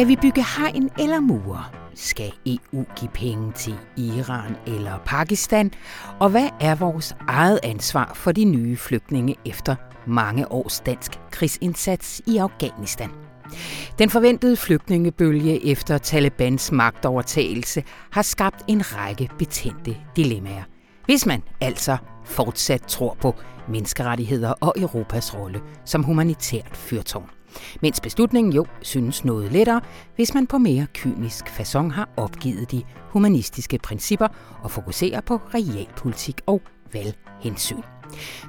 Skal vi bygge hegn eller mure? Skal EU give penge til Iran eller Pakistan? Og hvad er vores eget ansvar for de nye flygtninge efter mange års dansk krigsindsats i Afghanistan? Den forventede flygtningebølge efter Talibans magtovertagelse har skabt en række betændte dilemmaer. Hvis man altså fortsat tror på menneskerettigheder og Europas rolle som humanitært fyrtårn. Mens beslutningen jo synes noget lettere, hvis man på mere kynisk façon har opgivet de humanistiske principper og fokuserer på realpolitik og valghensyn.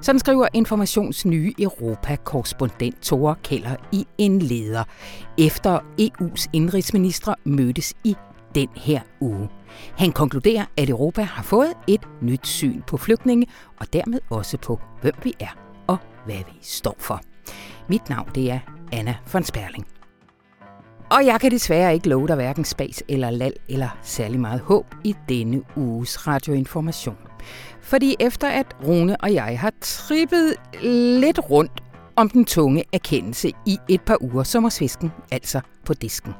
Sådan skriver Informations nye Europa-korrespondent Tore Keller i en leder, efter EU's indrigsministre mødtes i den her uge. Han konkluderer, at Europa har fået et nyt syn på flygtninge, og dermed også på, hvem vi er og hvad vi står for. Mit navn det er Anna von Sperling. Og jeg kan desværre ikke love dig hverken spas eller lal eller særlig meget håb i denne uges radioinformation. Fordi efter at Rune og jeg har trippet lidt rundt om den tunge erkendelse i et par uger, så må svisken altså på disken.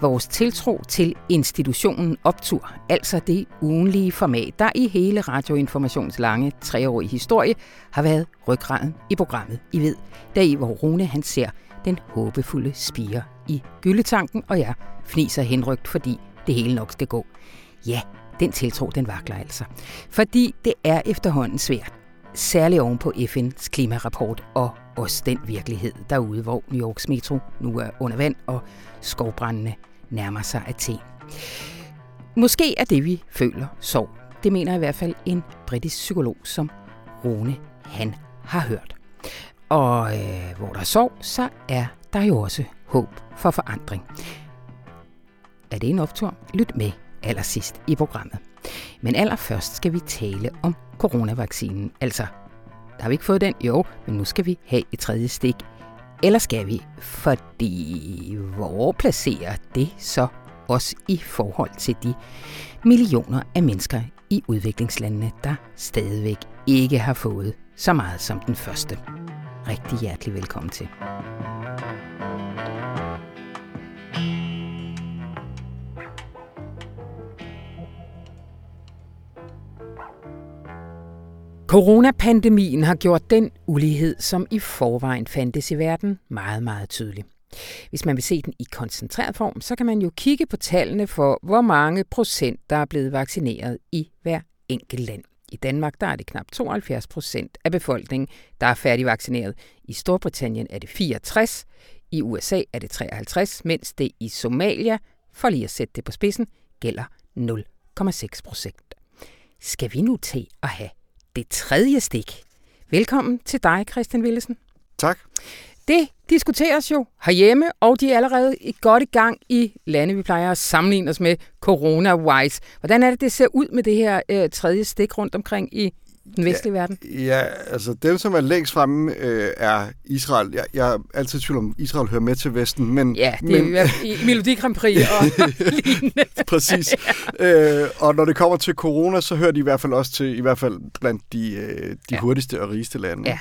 Vores tiltro til institutionen Optur, altså det ugenlige format, der i hele Radioinformations lange treårige historie har været ryggraden i programmet. I ved, der i hvor Rune han ser den håbefulde spire i gyldetanken, og jeg fniser henrygt, fordi det hele nok skal gå. Ja, den tiltro, den vakler altså. Fordi det er efterhånden svært, særligt oven på FN's klimarapport og også den virkelighed derude, hvor New Yorks metro nu er under vand og skovbrændene nærmer sig Athen. Måske er det, vi føler, sorg. Det mener i hvert fald en britisk psykolog, som Rune han har hørt. Og øh, hvor der er sorg, så er der jo også håb for forandring. Er det en optur? Lyt med allersidst i programmet. Men allerførst skal vi tale om coronavaccinen. Altså, der har vi ikke fået den? Jo, men nu skal vi have et tredje stik. Eller skal vi? Fordi hvor placerer det så os i forhold til de millioner af mennesker i udviklingslandene, der stadigvæk ikke har fået så meget som den første? Rigtig hjertelig velkommen til. Coronapandemien har gjort den ulighed, som i forvejen fandtes i verden, meget, meget tydelig. Hvis man vil se den i koncentreret form, så kan man jo kigge på tallene for, hvor mange procent, der er blevet vaccineret i hver enkelt land. I Danmark der er det knap 72 procent af befolkningen, der er færdigvaccineret. I Storbritannien er det 64, i USA er det 53, mens det i Somalia, for lige at sætte det på spidsen, gælder 0,6 procent. Skal vi nu til at have det tredje stik? Velkommen til dig, Christian Willesen. Tak. Det diskuteres jo herhjemme, og de er allerede godt i gang i lande, vi plejer at sammenligne os med corona-wise. Hvordan er det, det ser ud med det her øh, tredje stik rundt omkring i den vestlige ja, verden? Ja, altså dem, som er længst fremme, øh, er Israel. Jeg, jeg er altid i tvivl om, Israel hører med til Vesten. Men, ja, det men, er i Melodi Grand Prix og lignende. Præcis. ja. øh, og når det kommer til corona, så hører de i hvert fald også til, i hvert fald blandt de, øh, de ja. hurtigste og rigeste lande. Ja.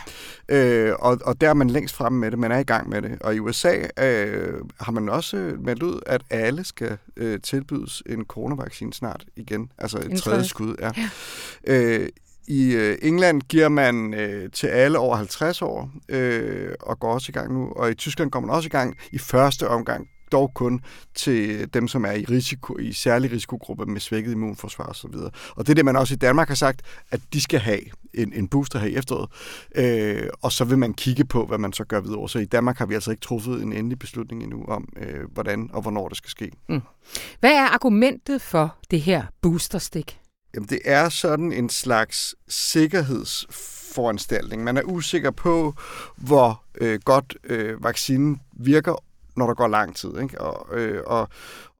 Øh, og, og der er man længst fremme med det. Man er i gang med det. Og i USA øh, har man også meldt ud, at alle skal øh, tilbydes en coronavaccine snart igen. Altså et tredje skud. Ja. ja. Øh, i øh, England giver man øh, til alle over 50 år, øh, og går også i gang nu. Og i Tyskland går man også i gang i første omgang, dog kun til dem, som er i risiko, i særlig risikogruppe med svækket immunforsvar osv. Og, og det er det, man også i Danmark har sagt, at de skal have en, en booster her i efteråret. Øh, og så vil man kigge på, hvad man så gør videre. Så i Danmark har vi altså ikke truffet en endelig beslutning endnu om, øh, hvordan og hvornår det skal ske. Mm. Hvad er argumentet for det her boosterstik? Jamen, det er sådan en slags sikkerhedsforanstaltning. Man er usikker på, hvor øh, godt øh, vaccinen virker, når der går lang tid. Ikke? Og, øh, og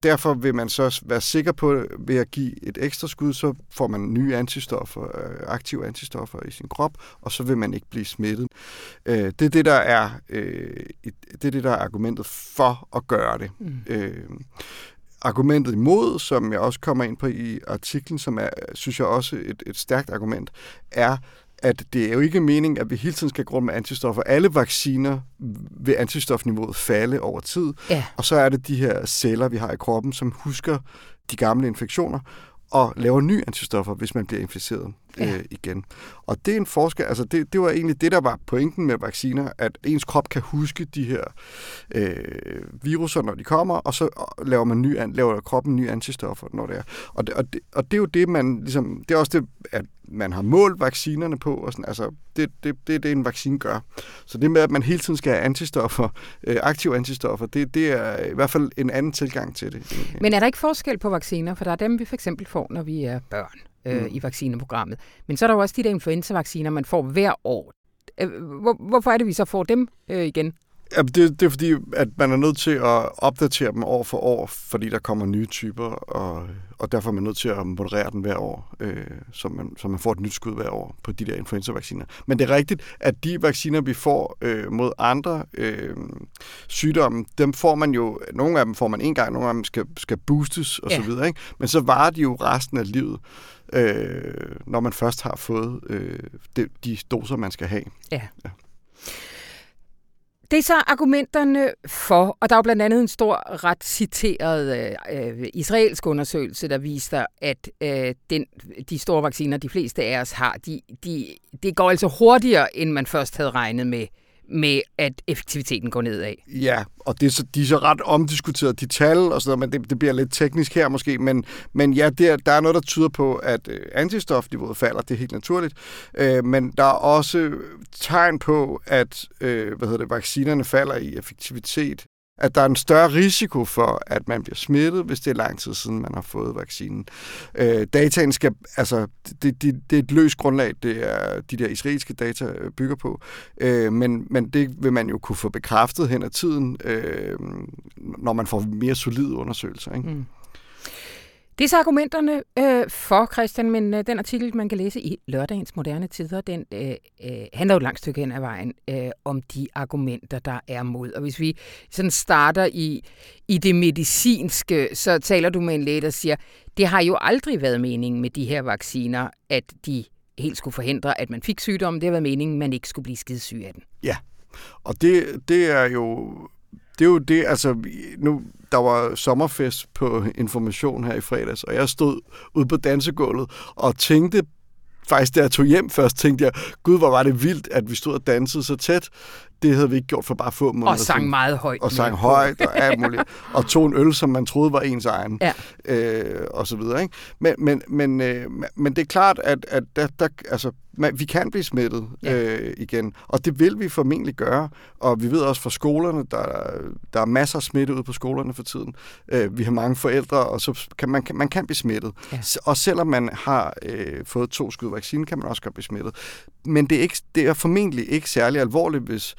derfor vil man så være sikker på, ved at give et ekstra skud, så får man nye antistoffer, øh, aktive antistoffer i sin krop, og så vil man ikke blive smittet. Øh, det er det, der er, øh, det er det, der er argumentet for at gøre det. Mm. Øh, argumentet imod, som jeg også kommer ind på i artiklen, som er, synes jeg også et, et stærkt argument, er, at det er jo ikke meningen, at vi hele tiden skal gå med antistoffer. Alle vacciner vil antistofniveauet falde over tid, ja. og så er det de her celler, vi har i kroppen, som husker de gamle infektioner, og laver nye antistoffer, hvis man bliver inficeret ja. øh, igen. Og det er en forskel, altså det, det var egentlig det, der var pointen med vacciner, at ens krop kan huske de her øh, viruser, når de kommer, og så laver man ny, laver kroppen nye antistoffer, når det er. Og det, og det, og det er jo det, man ligesom, det er også det, at man har målt vaccinerne på, og sådan, altså det, det, det er det, en vaccine gør. Så det med, at man hele tiden skal have antistoffer, øh, aktive antistoffer, det, det er i hvert fald en anden tilgang til det. Men er der ikke forskel på vacciner? For der er dem, vi for eksempel får, når vi er børn øh, mm. i vaccineprogrammet. Men så er der jo også de der influenza-vacciner, man får hver år. Øh, hvor, hvorfor er det, vi så får dem øh, igen? Ja, det, det er fordi, at man er nødt til at opdatere dem år for år, fordi der kommer nye typer, og, og derfor er man nødt til at moderere den hver år, øh, så, man, så man får et nyt skud hver år på de der influenza-vacciner. Men det er rigtigt, at de vacciner, vi får øh, mod andre øh, sygdomme, dem får man jo, nogle af dem får man en gang, nogle af dem skal, skal boostes osv., ja. Så videre, ikke? men så varer de jo resten af livet øh, når man først har fået øh, de, de doser, man skal have. Ja. ja. Det er så argumenterne for, og der er jo blandt andet en stor ret citeret øh, øh, israelsk undersøgelse, der viser, at øh, den, de store vacciner, de fleste af os har, de, de, det går altså hurtigere, end man først havde regnet med med, at effektiviteten går nedad. Ja, og det er så, de er så ret omdiskuteret, de tal og sådan noget, men det, det bliver lidt teknisk her måske, men, men ja, der, der er noget, der tyder på, at øh, antistofniveauet falder, det er helt naturligt, øh, men der er også tegn på, at øh, hvad hedder det, vaccinerne falder i effektivitet at der er en større risiko for, at man bliver smittet, hvis det er lang tid siden, man har fået vaccinen. Øh, dataen skal, altså, det, det, det er et løst grundlag, det er de der israelske data øh, bygger på, øh, men, men det vil man jo kunne få bekræftet hen ad tiden, øh, når man får mere solide undersøgelser. Ikke? Mm. Det er så argumenterne øh, for Christian, men øh, den artikel, man kan læse i lørdagens moderne tider, den øh, øh, handler jo et langt stykke hen ad vejen øh, om de argumenter, der er mod. Og hvis vi sådan starter i, i det medicinske, så taler du med en læge, der siger, det har jo aldrig været meningen med de her vacciner, at de helt skulle forhindre, at man fik sygdommen. Det har været meningen, at man ikke skulle blive skidesyg af den. Ja, og det, det er jo det er jo det, altså nu, der var sommerfest på Information her i fredags, og jeg stod ude på dansegulvet og tænkte faktisk, da jeg tog hjem først, tænkte jeg, gud, hvor var det vildt, at vi stod og dansede så tæt. Det havde vi ikke gjort for bare få måneder Og sang meget højt. Og sang højt og alt muligt. og tog en øl, som man troede var ens egen. Ja. Øh, og så videre. Ikke? Men, men, men, øh, men det er klart, at, at der, der, altså, vi kan blive smittet ja. øh, igen, og det vil vi formentlig gøre. Og vi ved også fra skolerne, der, der er masser af smitte ude på skolerne for tiden. Øh, vi har mange forældre, og så kan man, man kan blive smittet. Ja. Og selvom man har øh, fået to skud vaccine, kan man også godt blive smittet. Men det er, ikke, det er formentlig ikke særlig alvorligt, hvis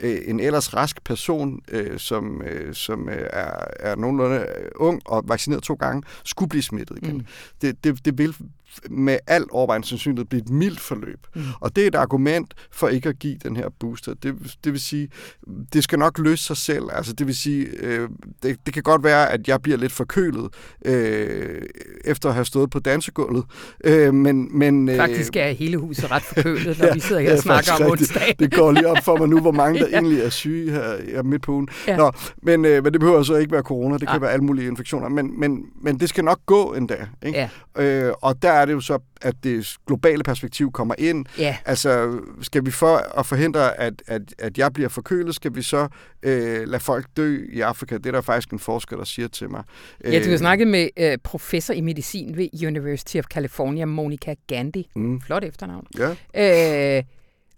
øh, en ellers rask person, øh, som, øh, som øh, er, er nogenlunde ung og vaccineret to gange, skulle blive smittet igen. Mm. Det, det, det vil med al overvejende sandsynlighed blive et mildt forløb. Mm. Og det er et argument for ikke at give den her booster. Det, det vil sige, det skal nok løse sig selv. Altså, det vil sige, øh, det, det kan godt være, at jeg bliver lidt forkølet øh, efter at have stået på dansegulvet. Øh, men, men, øh, faktisk er hele huset ret forkølet, når ja, vi sidder her og snakker om onsdag. Det går lige op for mig nu, hvor mange der ja. egentlig er syge her, her midt på ugen. Ja. Nå, men, øh, men det behøver så ikke være corona, det kan ja. være alle mulige infektioner. Men, men, men det skal nok gå en dag. Ikke? Ja. Øh, og der er det jo så, at det globale perspektiv kommer ind. Ja. Altså, skal vi for at forhindre, at, at, at jeg bliver forkølet, skal vi så øh, lade folk dø i Afrika? Det er der faktisk en forsker, der siger til mig. Ja, du har øh, snakket med øh, professor i medicin ved University of California, Monica Gandhi. Mm. Flot efternavn. Ja. Øh,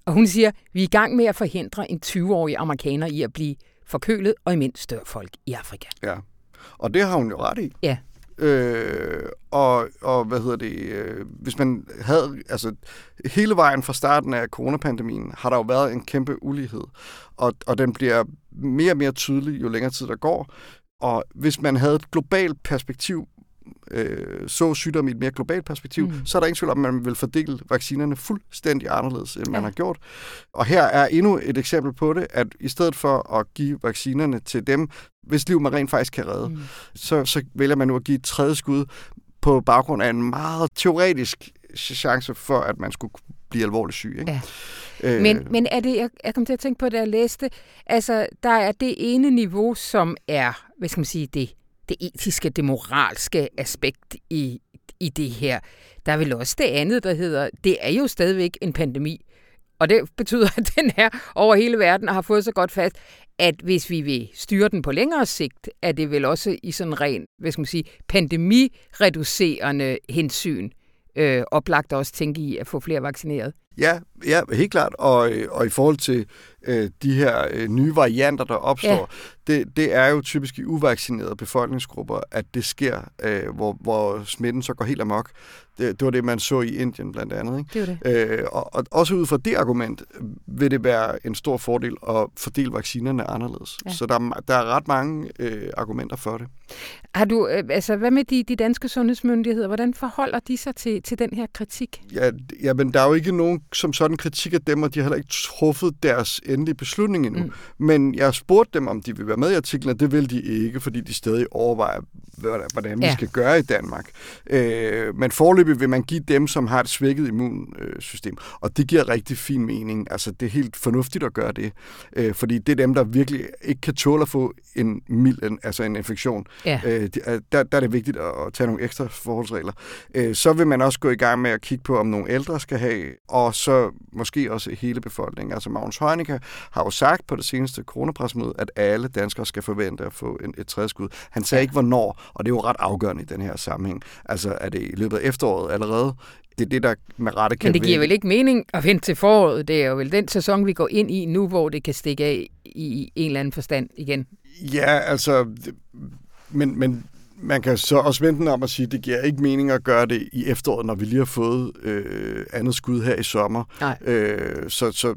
og hun siger, vi er i gang med at forhindre en 20-årig amerikaner i at blive forkølet, og imens dør folk i Afrika. Ja, og det har hun jo ret i. Ja. Øh, og, og hvad hedder det, øh, hvis man havde, altså hele vejen fra starten af coronapandemien, har der jo været en kæmpe ulighed, og, og den bliver mere og mere tydelig, jo længere tid der går. Og hvis man havde et globalt perspektiv øh, så sygdom i et mere globalt perspektiv, mm. så er der ingen tvivl om, at man vil fordele vaccinerne fuldstændig anderledes, end ja. man har gjort. Og her er endnu et eksempel på det, at i stedet for at give vaccinerne til dem, hvis liv man rent faktisk kan redde, mm. så, så vælger man nu at give et tredje skud på baggrund af en meget teoretisk chance for, at man skulle blive alvorligt syg. Ikke? Ja. Øh, men, men er det, jeg, jeg kom til at tænke på, da jeg læste, altså der er det ene niveau, som er, hvad skal man sige, det, det etiske, det moralske aspekt i, i det her. Der er vel også det andet, der hedder, det er jo stadigvæk en pandemi. Og det betyder, at den er over hele verden og har fået så godt fast, at hvis vi vil styre den på længere sigt, er det vel også i sådan ren, hvad skal man sige, pandemireducerende hensyn øh, oplagt også tænke i at få flere vaccineret. Ja, ja helt klart. Og, og i forhold til øh, de her øh, nye varianter, der opstår, ja. det, det er jo typisk i uvaccinerede befolkningsgrupper, at det sker, øh, hvor, hvor smitten så går helt amok. Det, det var det, man så i Indien blandt andet. Ikke? Det var det. Øh, og, og også ud fra det argument vil det være en stor fordel at fordele vaccinerne anderledes. Ja. Så der, der er ret mange øh, argumenter for det. Har du, øh, altså, hvad med de, de danske sundhedsmyndigheder? Hvordan forholder de sig til, til den her kritik? Ja, ja, men der er jo ikke nogen som sådan kritik af dem, og de har heller ikke truffet deres endelige beslutning endnu. Mm. Men jeg har spurgt dem, om de vil være med i artiklen, og det vil de ikke, fordi de stadig overvejer, hvordan vi ja. skal gøre i Danmark. Øh, men forløbig vil man give dem, som har et svækket immunsystem, og det giver rigtig fin mening. Altså, det er helt fornuftigt at gøre det, øh, fordi det er dem, der virkelig ikke kan tåle at få en mild, en, altså en infektion. Ja. Øh, der, der er det vigtigt at tage nogle ekstra forholdsregler. Øh, så vil man også gå i gang med at kigge på, om nogle ældre skal have, og så måske også hele befolkningen. Altså Magnus Heunicke har jo sagt på det seneste coronapressemøde, at alle danskere skal forvente at få en, et tredje skud. Han sagde ja. ikke, hvornår, og det er jo ret afgørende i den her sammenhæng. Altså er det i løbet af efteråret allerede? Det er det, der med rette kan Men det giver vel ikke mening at vente til foråret? Det er jo vel den sæson, vi går ind i nu, hvor det kan stikke af i en eller anden forstand igen. Ja, altså... Men, men man kan så også vente om at sige, at det giver ikke mening at gøre det i efteråret, når vi lige har fået øh, andet skud her i sommer. Nej. Øh, så, så,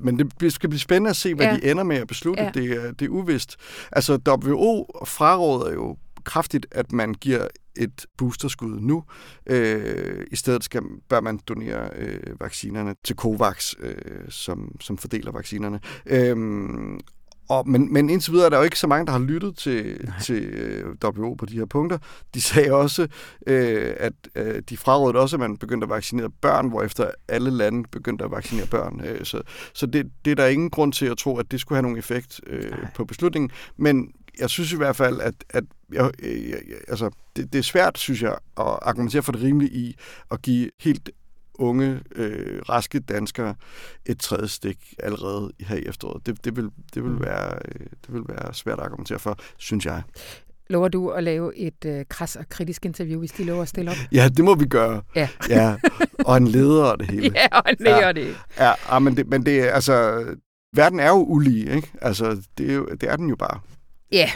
men det skal blive spændende at se, hvad ja. de ender med at beslutte. Ja. Det, er, det er uvist. Altså, WHO fraråder jo kraftigt, at man giver et boosterskud nu. Øh, I stedet skal, bør man donere øh, vaccinerne til COVAX, øh, som, som fordeler vaccinerne. Øh, og, men, men indtil videre er der jo ikke så mange, der har lyttet til, til øh, WHO på de her punkter. De sagde også, øh, at øh, de frarådede også, at man begyndte at vaccinere børn, hvorefter alle lande begyndte at vaccinere børn. Øh, så så det, det er der ingen grund til at tro, at det skulle have nogen effekt øh, på beslutningen. Men jeg synes i hvert fald, at, at jeg, jeg, jeg, altså, det, det er svært, synes jeg, at argumentere for det rimelige i at give helt unge, øh, raske danskere et tredje stik allerede her i efteråret. Det, det, vil, det, vil mm. være, øh, det vil være svært at argumentere for, synes jeg. Lover du at lave et øh, kras og kritisk interview, hvis de lover at stille op? Ja, det må vi gøre. Ja. ja. Og en leder og det hele. Ja, og en leder ja. det Ja, ja men, det, men det er altså... Verden er jo ulige, ikke? Altså, det er, jo, det er den jo bare. Ja,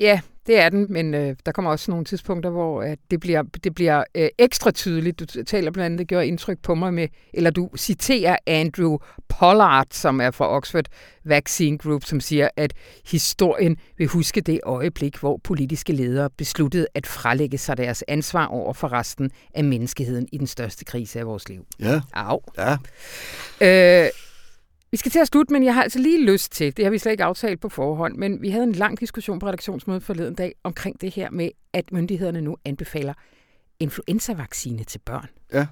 ja, det er den, men øh, der kommer også nogle tidspunkter, hvor øh, det bliver, det bliver øh, ekstra tydeligt. Du taler blandt andet, det gør indtryk på mig med, eller du citerer Andrew Pollard, som er fra Oxford Vaccine Group, som siger, at historien vil huske det øjeblik, hvor politiske ledere besluttede at frelægge sig deres ansvar over for resten af menneskeheden i den største krise af vores liv. Ja. Au. Ja. Øh, vi skal til at slutte, men jeg har altså lige lyst til, det har vi slet ikke aftalt på forhånd, men vi havde en lang diskussion på redaktionsmødet forleden dag omkring det her med, at myndighederne nu anbefaler influenzavaccine til børn. Ja.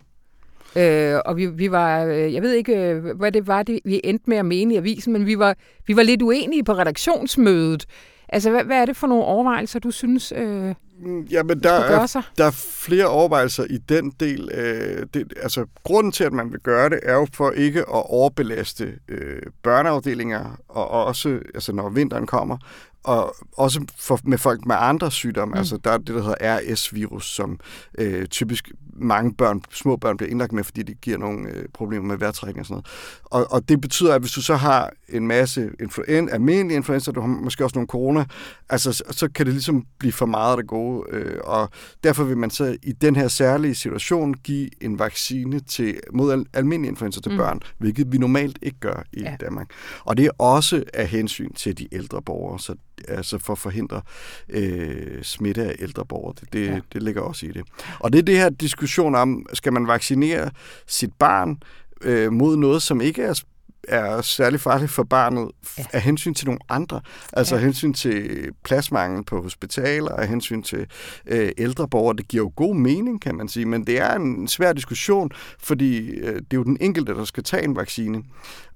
Øh, og vi, vi var, øh, jeg ved ikke, øh, hvad det var, det, vi endte med at mene i avisen, men vi var, vi var lidt uenige på redaktionsmødet. Altså, hvad, hvad er det for nogle overvejelser, du synes, øh, Mm, Jamen, der er, der er flere overvejelser i den del. Øh, det, altså, grunden til, at man vil gøre det, er jo for ikke at overbelaste øh, børneafdelinger, og også, altså når vinteren kommer, og også for, med folk med andre sygdomme. Mm. Altså, der er det, der hedder RS-virus, som øh, typisk mange børn, små børn bliver indlagt med, fordi det giver nogle øh, problemer med vejrtrækning og sådan noget. Og, og det betyder, at hvis du så har en masse influen, almindelig influenza, du har måske også nogle corona, altså, så, så kan det ligesom blive for meget af det gode. Øh, og derfor vil man så i den her særlige situation give en vaccine til, mod al, almindelig influenza til mm. børn, hvilket vi normalt ikke gør i ja. Danmark. Og det er også af hensyn til de ældre borgere, så altså for at forhindre øh, smitte af ældre borgere. Det, det, ja. det ligger også i det. Og det er det her diskussion om, skal man vaccinere sit barn øh, mod noget, som ikke er er særlig farligt for barnet ja. af hensyn til nogle andre. Altså ja. af hensyn til pladsmangel på hospitaler, af hensyn til øh, ældre borgere. Det giver jo god mening, kan man sige, men det er en svær diskussion, fordi øh, det er jo den enkelte, der skal tage en vaccine.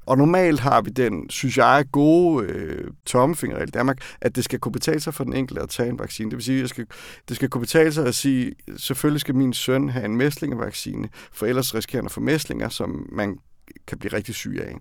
Og normalt har vi den, synes jeg, gode øh, tommefinger i Danmark, at det skal kunne betale sig for den enkelte at tage en vaccine. Det vil sige, at skal, det skal kunne betale sig at sige, selvfølgelig skal min søn have en mæslingevaccine, for ellers risikerer han at få mæslinger, som man kan blive rigtig syg af.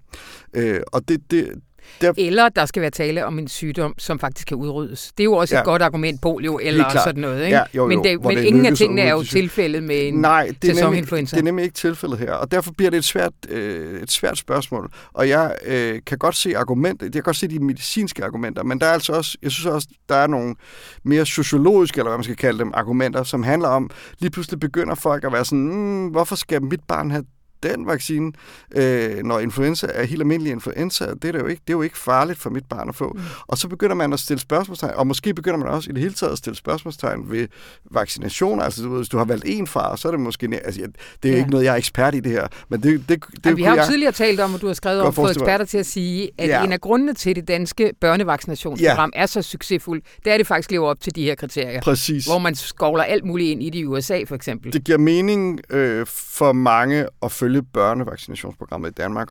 Øh, og det, det, der... Eller der skal være tale om en sygdom, som faktisk kan udryddes. Det er jo også ja. et godt argument, polio eller sådan noget. Ikke? Ja, jo, jo, men det, men det ingen af tingene er jo tilfældet med en Nej, det er, nemlig, det er nemlig ikke tilfældet her. Og derfor bliver det et svært, øh, et svært spørgsmål. Og jeg øh, kan godt se argumenter, jeg kan godt se de medicinske argumenter, men der er altså også, jeg synes også, der er nogle mere sociologiske, eller hvad man skal kalde dem, argumenter, som handler om, lige pludselig begynder folk at være sådan, mm, hvorfor skal mit barn have den vaccine, øh, når influenza er helt almindelig influenza, det er, det jo ikke, det er jo ikke farligt for mit barn at få. Mm. Og så begynder man at stille spørgsmålstegn, og måske begynder man også i det hele taget at stille spørgsmålstegn ved vaccinationer. Altså, du ved, hvis du har valgt en far, så er det måske... Altså, det er ja. ikke noget, jeg er ekspert i det her, men det... det, det ja, vi har jo jeg tidligere talt om, at du har skrevet om, fået eksperter til at sige, at ja. en af grundene til, det danske børnevaccinationsprogram ja. er så succesfuldt, det er, at det faktisk lever op til de her kriterier. Præcis. Hvor man skovler alt muligt ind i det i USA, for eksempel. Det giver mening øh, for mange at følge følge børnevaccinationsprogrammet i Danmark.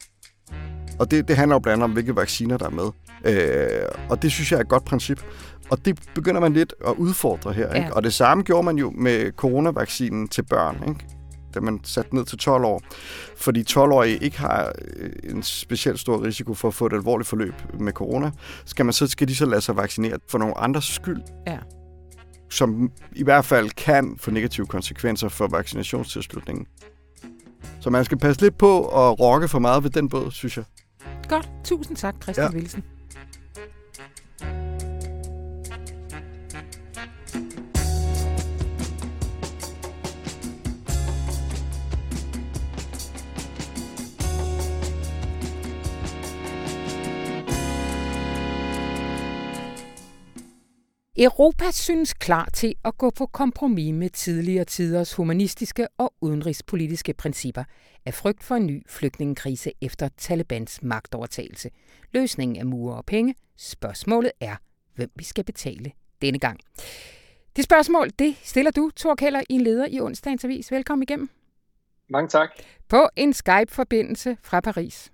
Og det, det handler jo blandt andet om, hvilke vacciner der er med. Øh, og det synes jeg er et godt princip. Og det begynder man lidt at udfordre her. Ikke? Ja. Og det samme gjorde man jo med coronavaccinen til børn. Ikke? da man satte ned til 12 år. Fordi 12-årige ikke har øh, en specielt stor risiko for at få et alvorligt forløb med corona, skal, man så, skal de så lade sig vaccinere for nogle andres skyld. Ja. Som i hvert fald kan få negative konsekvenser for vaccinationstilslutningen. Så man skal passe lidt på at rokke for meget ved den båd, synes jeg. Godt. Tusind tak, Christian ja. Wilson. Europa synes klar til at gå på kompromis med tidligere tiders humanistiske og udenrigspolitiske principper af frygt for en ny flygtningekrise efter Talibans magtovertagelse. Løsningen er mure og penge. Spørgsmålet er, hvem vi skal betale denne gang. Det spørgsmål, det stiller du, Thor Keller, i en leder i onsdagens avis. Velkommen igennem. Mange tak. På en Skype-forbindelse fra Paris.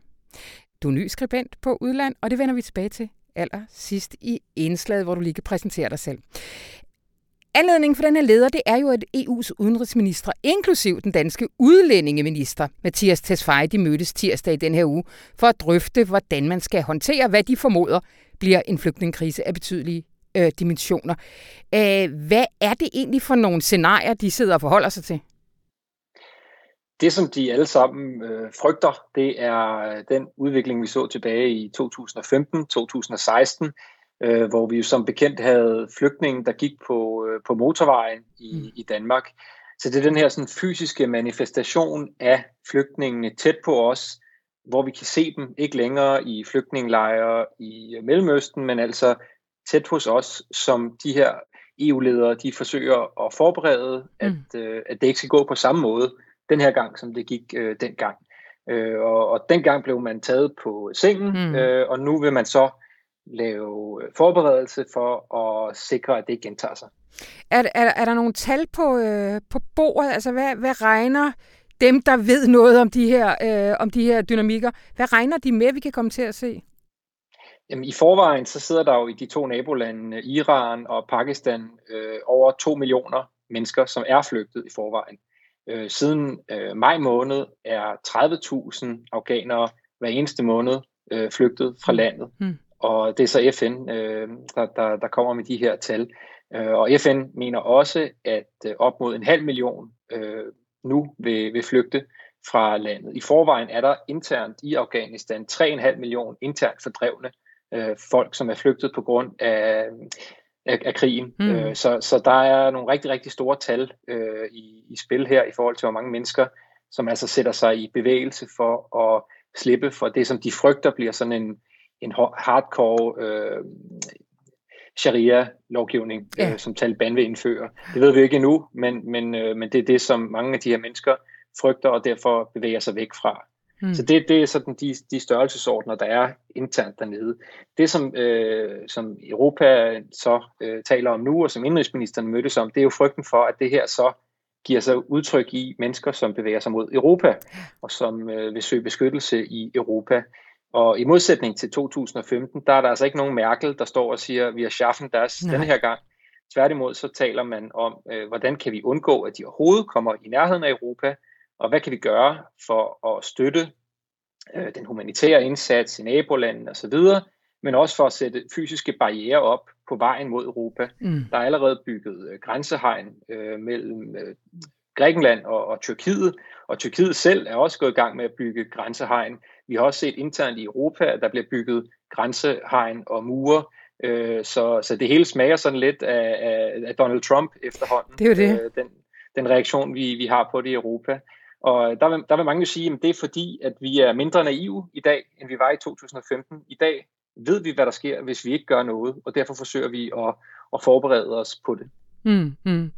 Du er ny skribent på udland, og det vender vi tilbage til aller sidst i indslaget, hvor du lige kan præsentere dig selv. Anledningen for den her leder, det er jo, at EU's udenrigsminister, inklusiv den danske udlændingeminister, Mathias Tesfaye, de mødtes tirsdag i den her uge, for at drøfte, hvordan man skal håndtere, hvad de formoder bliver en flygtningekrise af betydelige øh, dimensioner. Æh, hvad er det egentlig for nogle scenarier, de sidder og forholder sig til? Det, som de alle sammen øh, frygter, det er øh, den udvikling, vi så tilbage i 2015-2016, øh, hvor vi jo som bekendt havde flygtninge, der gik på, øh, på motorvejen i, mm. i Danmark. Så det er den her sådan, fysiske manifestation af flygtningene tæt på os, hvor vi kan se dem ikke længere i flygtningelejre i Mellemøsten, men altså tæt hos os, som de her EU-ledere de forsøger at forberede, mm. at, øh, at det ikke skal gå på samme måde den her gang, som det gik øh, dengang. Øh, og, og dengang blev man taget på sengen, mm. øh, og nu vil man så lave forberedelse for at sikre, at det ikke gentager sig. Er, er, er der nogle tal på, øh, på bordet? Altså, hvad, hvad regner dem, der ved noget om de, her, øh, om de her dynamikker, hvad regner de med, vi kan komme til at se? Jamen, I forvejen så sidder der jo i de to nabolande, Iran og Pakistan, øh, over to millioner mennesker, som er flygtet i forvejen. Øh, siden øh, maj måned er 30.000 afghanere hver eneste måned øh, flygtet fra mm. landet. Mm. Og det er så FN, øh, der, der, der kommer med de her tal. Øh, og FN mener også, at øh, op mod en halv million øh, nu vil, vil flygte fra landet. I forvejen er der internt i Afghanistan 3,5 millioner internt fordrevne øh, folk, som er flygtet på grund af af, af krigen. Mm. Øh, så, så der er nogle rigtig, rigtig store tal øh, i, i spil her i forhold til, hvor mange mennesker, som altså sætter sig i bevægelse for at slippe for det, som de frygter bliver sådan en, en hardcore øh, sharia-lovgivning, ja. øh, som Taliban vil indføre. Det ved vi ikke endnu, men, men, øh, men det er det, som mange af de her mennesker frygter, og derfor bevæger sig væk fra. Mm. Så det, det er sådan de, de størrelsesordner, der er internt dernede. Det, som, øh, som Europa så øh, taler om nu, og som indrigsministeren mødtes om, det er jo frygten for, at det her så giver sig udtryk i mennesker, som bevæger sig mod Europa, og som øh, vil søge beskyttelse i Europa. Og i modsætning til 2015, der er der altså ikke nogen Merkel, der står og siger, vi har schaffen das denne her gang. Tværtimod så taler man om, øh, hvordan kan vi undgå, at de overhovedet kommer i nærheden af Europa, og hvad kan vi gøre for at støtte øh, den humanitære indsats i nabolandene osv., men også for at sætte fysiske barriere op på vejen mod Europa. Mm. Der er allerede bygget øh, grænsehegn øh, mellem øh, Grækenland og, og Tyrkiet, og Tyrkiet selv er også gået i gang med at bygge grænsehegn. Vi har også set internt i Europa, at der bliver bygget grænsehegn og mure, øh, så, så det hele smager sådan lidt af, af, af Donald Trump efterhånden. Det er jo det. Øh, den, den reaktion, vi, vi har på det i Europa. Og øh, der vil, der vil mange jo sige, at det er fordi, at vi er mindre naive i dag, end vi var i 2015. I dag ved vi, hvad der sker, hvis vi ikke gør noget, og derfor forsøger vi at, at forberede os på det. Mm, mm.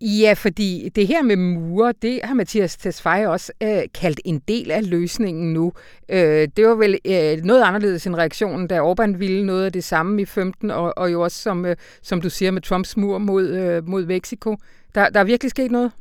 Ja, fordi det her med mure, det har Mathias Tesfaye også øh, kaldt en del af løsningen nu. Øh, det var vel øh, noget anderledes end reaktion, da Orbán ville noget af det samme i 15, og, og jo også, som, øh, som du siger, med Trumps mur mod, øh, mod Mexico. Der, der er virkelig sket noget?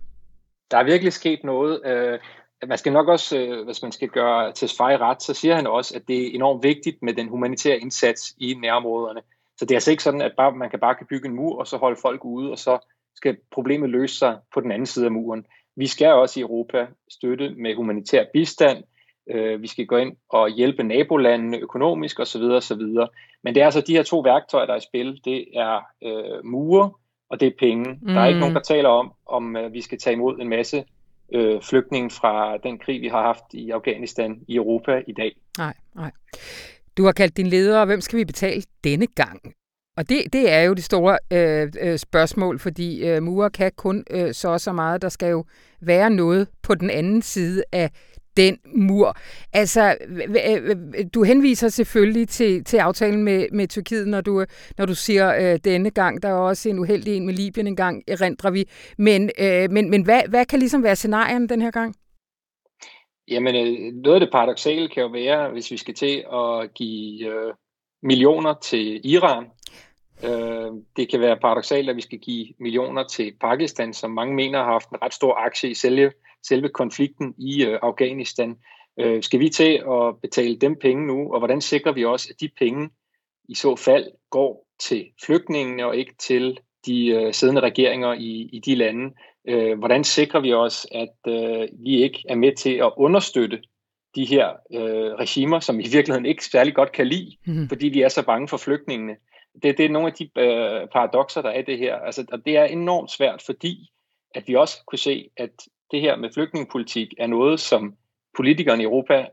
Der er virkelig sket noget. Øh, man skal nok også, øh, hvis man skal gøre Tesfaye ret, så siger han også, at det er enormt vigtigt med den humanitære indsats i nærområderne. Så det er altså ikke sådan, at bare, man kan bare kan bygge en mur, og så holde folk ude, og så skal problemet løse sig på den anden side af muren. Vi skal også i Europa støtte med humanitær bistand. Øh, vi skal gå ind og hjælpe nabolandene økonomisk osv. osv. Men det er altså de her to værktøjer, der er i spil. Det er øh, mure, og det er penge. Mm. Der er ikke nogen, der taler om, om øh, vi skal tage imod en masse øh, flygtninge fra den krig, vi har haft i Afghanistan i Europa i dag. Nej, nej. Du har kaldt din leder, hvem skal vi betale denne gang? Og det, det er jo det store øh, øh, spørgsmål, fordi øh, murer kan kun øh, så og så meget. Der skal jo være noget på den anden side af den mur. Altså, du henviser selvfølgelig til, til aftalen med, med Tyrkiet, når du, når du siger øh, denne gang. Der er også en uheldig en med Libyen en gang, erindrer vi. Men, øh, men, men hvad, hvad kan ligesom være scenarien den her gang? Jamen, øh, noget af det paradoxale kan jo være, hvis vi skal til at give øh, millioner til Iran, Øh, det kan være paradoxalt, at vi skal give millioner til Pakistan, som mange mener har haft en ret stor aktie i selve, selve konflikten i øh, Afghanistan. Øh, skal vi til at betale dem penge nu, og hvordan sikrer vi også, at de penge i så fald går til flygtningene og ikke til de øh, siddende regeringer i, i de lande? Øh, hvordan sikrer vi også, at øh, vi ikke er med til at understøtte de her øh, regimer, som i virkeligheden ikke særlig godt kan lide, mm. fordi vi er så bange for flygtningene det, det er nogle af de øh, paradoxer, der er i det her. Altså, og det er enormt svært, fordi at vi også kunne se, at det her med flygtningepolitik er noget, som politikerne i Europa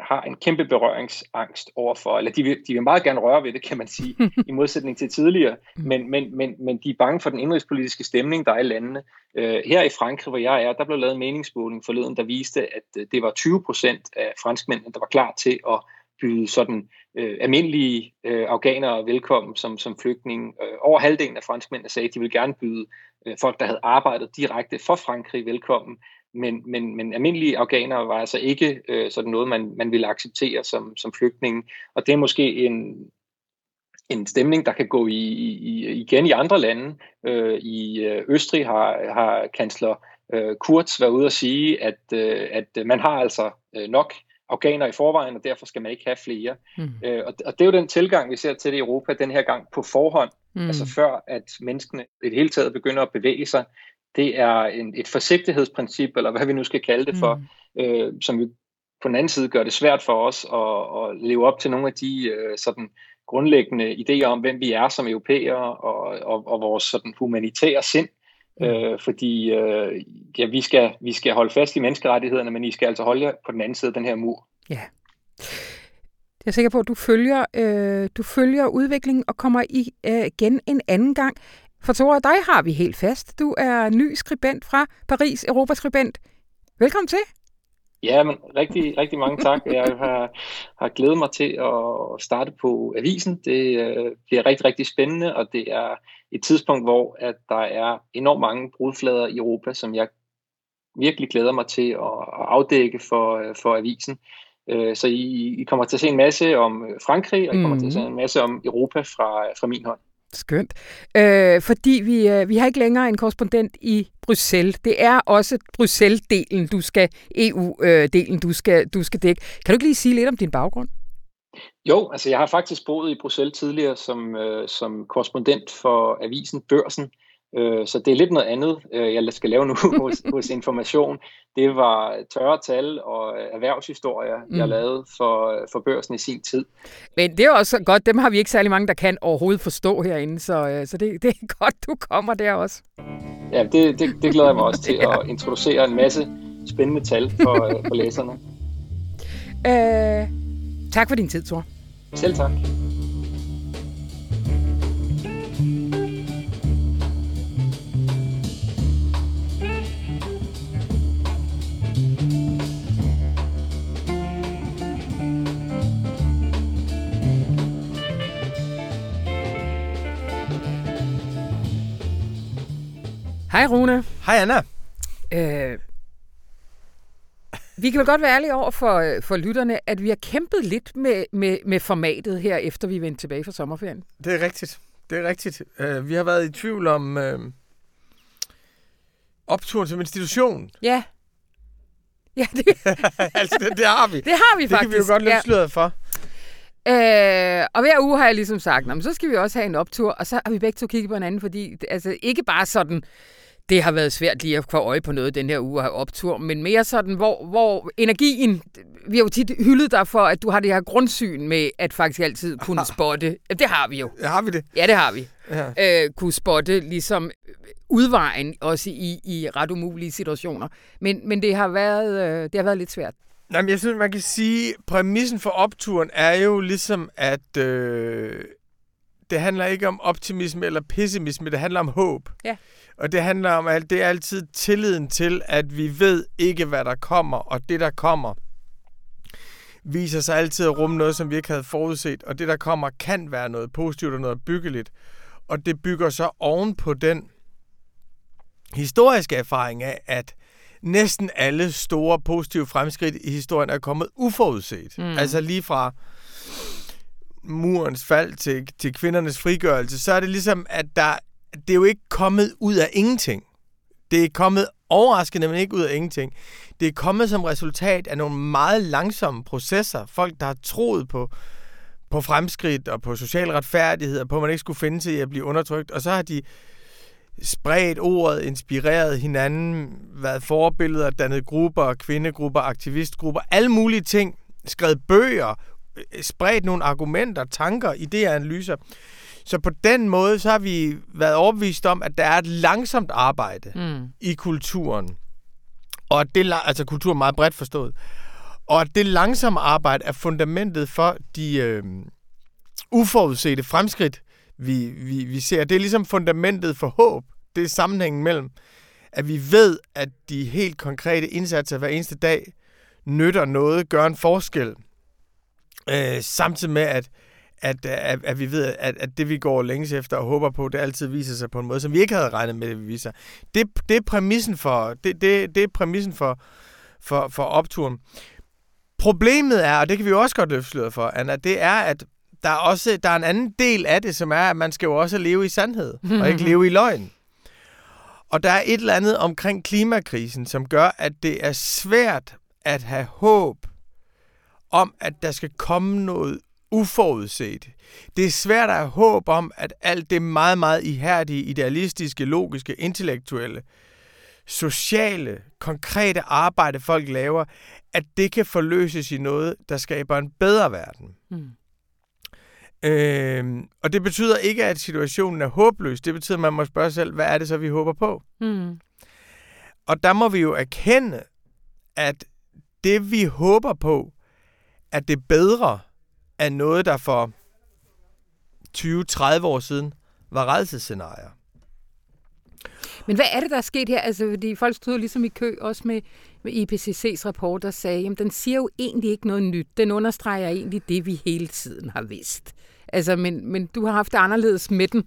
har en kæmpe berøringsangst overfor, eller de vil, de vil meget gerne røre ved det, kan man sige, i modsætning til tidligere, men, men, men, men de er bange for den indrigspolitiske stemning, der er i landene. Uh, her i Frankrig, hvor jeg er, der blev lavet en meningsmåling forleden, der viste, at øh, det var 20 procent af franskmændene, der var klar til at byde sådan øh, almindelige øh, afghanere velkommen som, som flygtning. Øh, over halvdelen af franskmændene sagde, at de ville gerne byde øh, folk, der havde arbejdet direkte for Frankrig velkommen. Men, men, men almindelige afghanere var altså ikke øh, sådan noget, man, man ville acceptere som, som flygtninge. Og det er måske en, en stemning, der kan gå i, i, igen i andre lande. Øh, I øh, Østrig har, har kansler øh, Kurz været ude at sige, at, øh, at man har altså øh, nok afghaner i forvejen, og derfor skal man ikke have flere. Mm. Øh, og, og det er jo den tilgang, vi ser til det i Europa den her gang på forhånd, mm. altså før at menneskene i det hele taget begynder at bevæge sig. Det er en, et forsigtighedsprincip, eller hvad vi nu skal kalde det for, mm. øh, som vi på den anden side gør det svært for os at, at leve op til nogle af de øh, sådan grundlæggende idéer om, hvem vi er som europæere, og, og, og vores sådan humanitære sind. Øh, fordi øh, ja, vi, skal, vi skal holde fast i menneskerettighederne, men I skal altså holde jer på den anden side af den her mur. Ja. Jeg er sikker på, at du følger, øh, du følger udviklingen og kommer i, øh, igen en anden gang. For Tore, dig har vi helt fast. Du er ny skribent fra Paris, Europaskribent. Velkommen til. Ja, men rigtig, rigtig mange tak. Jeg har, har glædet mig til at starte på avisen. Det øh, bliver rigtig, rigtig spændende, og det er et tidspunkt, hvor at der er enormt mange brudflader i Europa, som jeg virkelig glæder mig til at, at afdække for, for avisen. Øh, så I, I kommer til at se en masse om Frankrig, og I kommer mm. til at se mhm. en masse om Europa fra, fra min hånd. Skønt. Øh, fordi vi, øh, vi har ikke længere en korrespondent i Bruxelles. Det er også Bruxelles-delen, du skal, EU-delen, du skal, du skal dække. Kan du ikke lige sige lidt om din baggrund? Jo, altså jeg har faktisk boet i Bruxelles tidligere som, øh, som korrespondent for avisen Børsen, Øh, så det er lidt noget andet, øh, jeg skal lave nu hos, hos Information. Det var tørre tal og øh, erhvervshistorier, mm. jeg lavede for, for børsen i sin tid. Men det er også godt, dem har vi ikke særlig mange, der kan overhovedet forstå herinde, så, så det, det er godt, du kommer der også. Ja, det, det, det glæder jeg mig også til ja. at introducere en masse spændende tal for, for læserne. Øh, tak for din tid, Thor. Selv tak. Hej Rune. Hej Anna. Øh, vi kan vel godt være ærlige over for, for lytterne, at vi har kæmpet lidt med, med, med formatet her, efter vi vendte tilbage fra sommerferien. Det er rigtigt. Det er rigtigt. Uh, vi har været i tvivl om uh, opturen som institution. Ja. Ja, det... altså, det, det har vi. Det har vi faktisk. Det kan vi jo godt løfte ja. for. Øh, og hver uge har jeg ligesom sagt, så skal vi også have en optur, og så har vi begge to kigget på hinanden, fordi altså, ikke bare sådan, det har været svært lige at få øje på noget den her uge at have optur, men mere sådan, hvor, hvor energien, vi har jo tit hyldet dig for, at du har det her grundsyn med, at faktisk altid kunne spotte, det har vi jo. Ja, har vi det? Ja, det har vi. Ja. Øh, kunne spotte ligesom udvejen, også i, i ret umulige situationer. Men, men det, har været, øh, det har været lidt svært. Jamen, jeg synes, man kan sige, præmissen for opturen er jo ligesom, at øh, det handler ikke om optimisme eller pessimisme, det handler om håb. Ja. Og det handler om, at det er altid tilliden til, at vi ved ikke, hvad der kommer, og det, der kommer, viser sig altid at rumme noget, som vi ikke havde forudset, og det, der kommer, kan være noget positivt og noget byggeligt. Og det bygger så oven på den historiske erfaring af, at næsten alle store positive fremskridt i historien er kommet uforudset. Mm. Altså lige fra murens fald til, til kvindernes frigørelse, så er det ligesom, at der, det er jo ikke kommet ud af ingenting. Det er kommet overraskende, men ikke ud af ingenting. Det er kommet som resultat af nogle meget langsomme processer. Folk, der har troet på, på fremskridt og på social retfærdighed, og på, at man ikke skulle finde sig i at blive undertrykt. Og så har de spredt ordet, inspireret hinanden, været forbilleder, dannet grupper, kvindegrupper, aktivistgrupper, alle mulige ting, skrevet bøger, spredt nogle argumenter, tanker, idéer, analyser. Så på den måde, så har vi været overbevist om, at der er et langsomt arbejde mm. i kulturen. Og det, altså kultur meget bredt forstået. Og at det langsomme arbejde er fundamentet for de øh, uforudsete fremskridt, vi, vi, vi ser. Det er ligesom fundamentet for håb. Det er sammenhængen mellem, at vi ved, at de helt konkrete indsatser hver eneste dag nytter noget, gør en forskel. Øh, samtidig med, at, at, øh, at, at vi ved, at, at det vi går længes efter og håber på, det altid viser sig på en måde, som vi ikke havde regnet med, det vi viser. Det, det er præmissen for, det, det, det er præmissen for, for, for opturen. Problemet er, og det kan vi jo også godt løfte for, Anna, det er, at der er også der er en anden del af det, som er, at man skal jo også leve i sandhed, og ikke leve i løgn. Og der er et eller andet omkring klimakrisen, som gør, at det er svært at have håb om, at der skal komme noget uforudset. Det er svært at have håb om, at alt det meget, meget ihærdige, idealistiske, logiske, intellektuelle, sociale, konkrete arbejde, folk laver, at det kan forløses i noget, der skaber en bedre verden. Mm. Øh, og det betyder ikke, at situationen er håbløs. Det betyder, at man må spørge sig selv, hvad er det så, vi håber på? Mm. Og der må vi jo erkende, at det, vi håber på, at det bedre er noget, der for 20-30 år siden var redselsscenarier. Men hvad er det, der er sket her? Altså, fordi folk stod ligesom i kø, også med, med IPCC's rapport, der sagde, at den siger jo egentlig ikke noget nyt. Den understreger egentlig det, vi hele tiden har vidst. Altså, men, men du har haft det anderledes med den.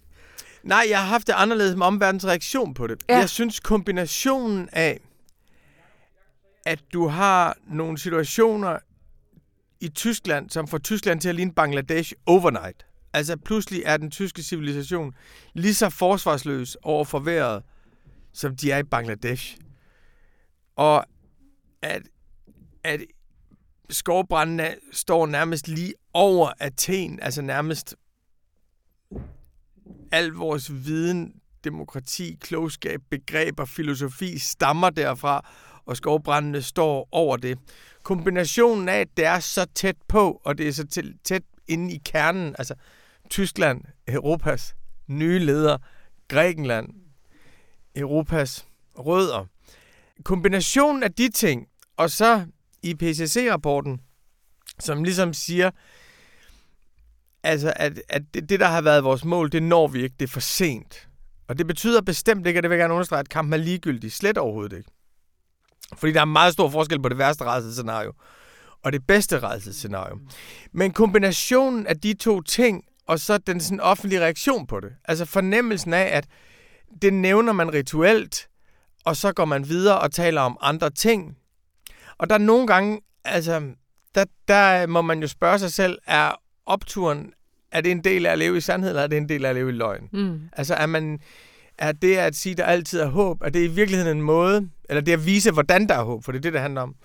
Nej, jeg har haft det anderledes med omverdens reaktion på det. Ja. Jeg synes, kombinationen af, at du har nogle situationer i Tyskland, som får Tyskland til at ligne Bangladesh overnight. Altså pludselig er den tyske civilisation lige så forsvarsløs over for vejret, som de er i Bangladesh. Og at, at skovbrændene står nærmest lige over Athen, altså nærmest al vores viden, demokrati, klogskab, begreber, filosofi stammer derfra, og skovbrændene står over det. Kombinationen af, at det er så tæt på, og det er så tæt inde i kernen, altså Tyskland, Europas nye leder, Grækenland, Europas rødder. Kombinationen af de ting, og så IPCC-rapporten, som ligesom siger, altså at, at det, det, der har været vores mål, det når vi ikke, det er for sent. Og det betyder bestemt ikke, og det vil jeg gerne understrege, at kampen er ligegyldig. Slet overhovedet ikke. Fordi der er meget stor forskel på det værste rædselsscenario og det bedste rædselsscenario. Men kombinationen af de to ting, og så den sådan offentlige reaktion på det. Altså fornemmelsen af, at det nævner man rituelt, og så går man videre og taler om andre ting. Og der er nogle gange, altså, der, der må man jo spørge sig selv, er opturen, er det en del af at leve i sandhed, eller er det en del af at leve i løgn? Mm. Altså, er man, er det at sige, der altid er håb, er det i virkeligheden en måde, eller det at vise, hvordan der er håb, for det er det, det handler om,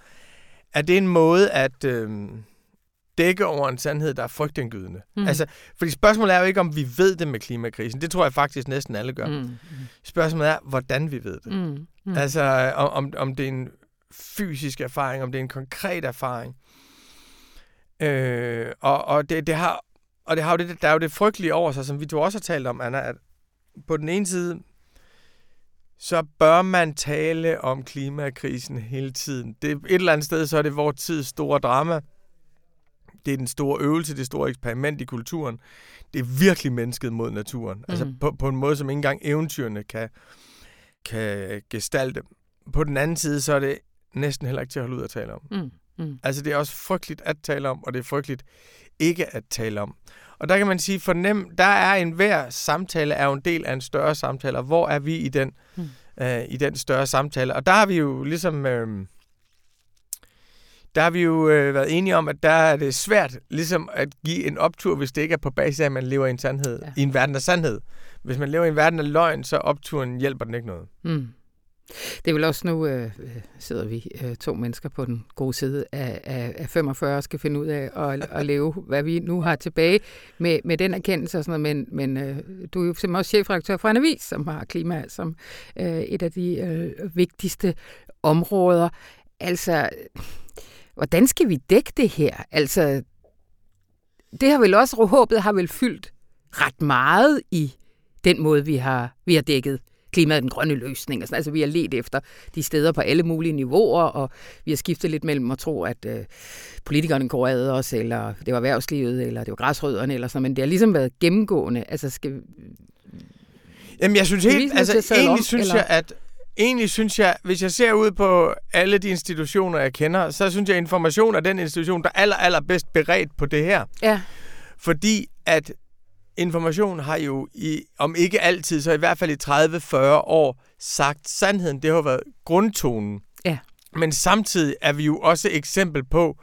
er det en måde at øh, dække over en sandhed, der er frygtindgydende? Mm. Altså, fordi spørgsmålet er jo ikke, om vi ved det med klimakrisen. Det tror jeg faktisk næsten alle gør. Mm. Spørgsmålet er, hvordan vi ved det. Mm. Mm. Altså, om, om det er en fysisk erfaring, om det er en konkret erfaring. Øh, og, og, det, det har, og det har jo det, der er jo det frygtelige over sig, som vi to også har talt om, Anna, at på den ene side, så bør man tale om klimakrisen hele tiden. Det, et eller andet sted, så er det vores tids store drama. Det er den store øvelse, det store eksperiment i kulturen. Det er virkelig mennesket mod naturen. Mm. Altså mhm. på, på en måde, som ikke engang eventyrene kan, kan gestalte. På den anden side, så er det næsten heller ikke til at holde ud at tale om. Mm. Mm. Altså det er også frygteligt at tale om, og det er frygteligt ikke at tale om. Og der kan man sige, fornem, der er en hver samtale er jo en del af en større samtale, og hvor er vi i den, mm. øh, i den større samtale? Og der har vi jo ligesom... Øh, der har vi jo øh, været enige om, at der er det svært ligesom at give en optur, hvis det ikke er på basis af, at man lever i en sandhed, ja. i en verden af sandhed. Hvis man lever i en verden af løgn, så opturen hjælper den ikke noget. Mm. Det er vel også nu, øh, øh, sidder vi øh, to mennesker på den gode side af, af, af 45 og skal finde ud af at, at leve, hvad vi nu har tilbage med, med den erkendelse og sådan noget. Men, men øh, du er jo simpelthen også chefredaktør for en avis, som har klima som øh, et af de øh, vigtigste områder. Altså, hvordan skal vi dække det her? Altså, det har vel også, håbet har vel fyldt ret meget i den måde, vi har, vi har dækket klimaet den grønne løsning. Altså, altså vi har let efter de steder på alle mulige niveauer, og vi har skiftet lidt mellem at tro, at øh, politikerne går ad os, eller det var erhvervslivet, eller det var græsrødderne, eller sådan, men det har ligesom været gennemgående. Altså, skal, Jamen, jeg synes helt, altså, egentlig om, synes eller? jeg, at Egentlig synes jeg, hvis jeg ser ud på alle de institutioner, jeg kender, så synes jeg, at information er den institution, der er aller, aller bedst beredt på det her. Ja. Fordi at information har jo i, om ikke altid, så i hvert fald i 30-40 år sagt sandheden. Det har været grundtonen. Ja. Men samtidig er vi jo også eksempel på,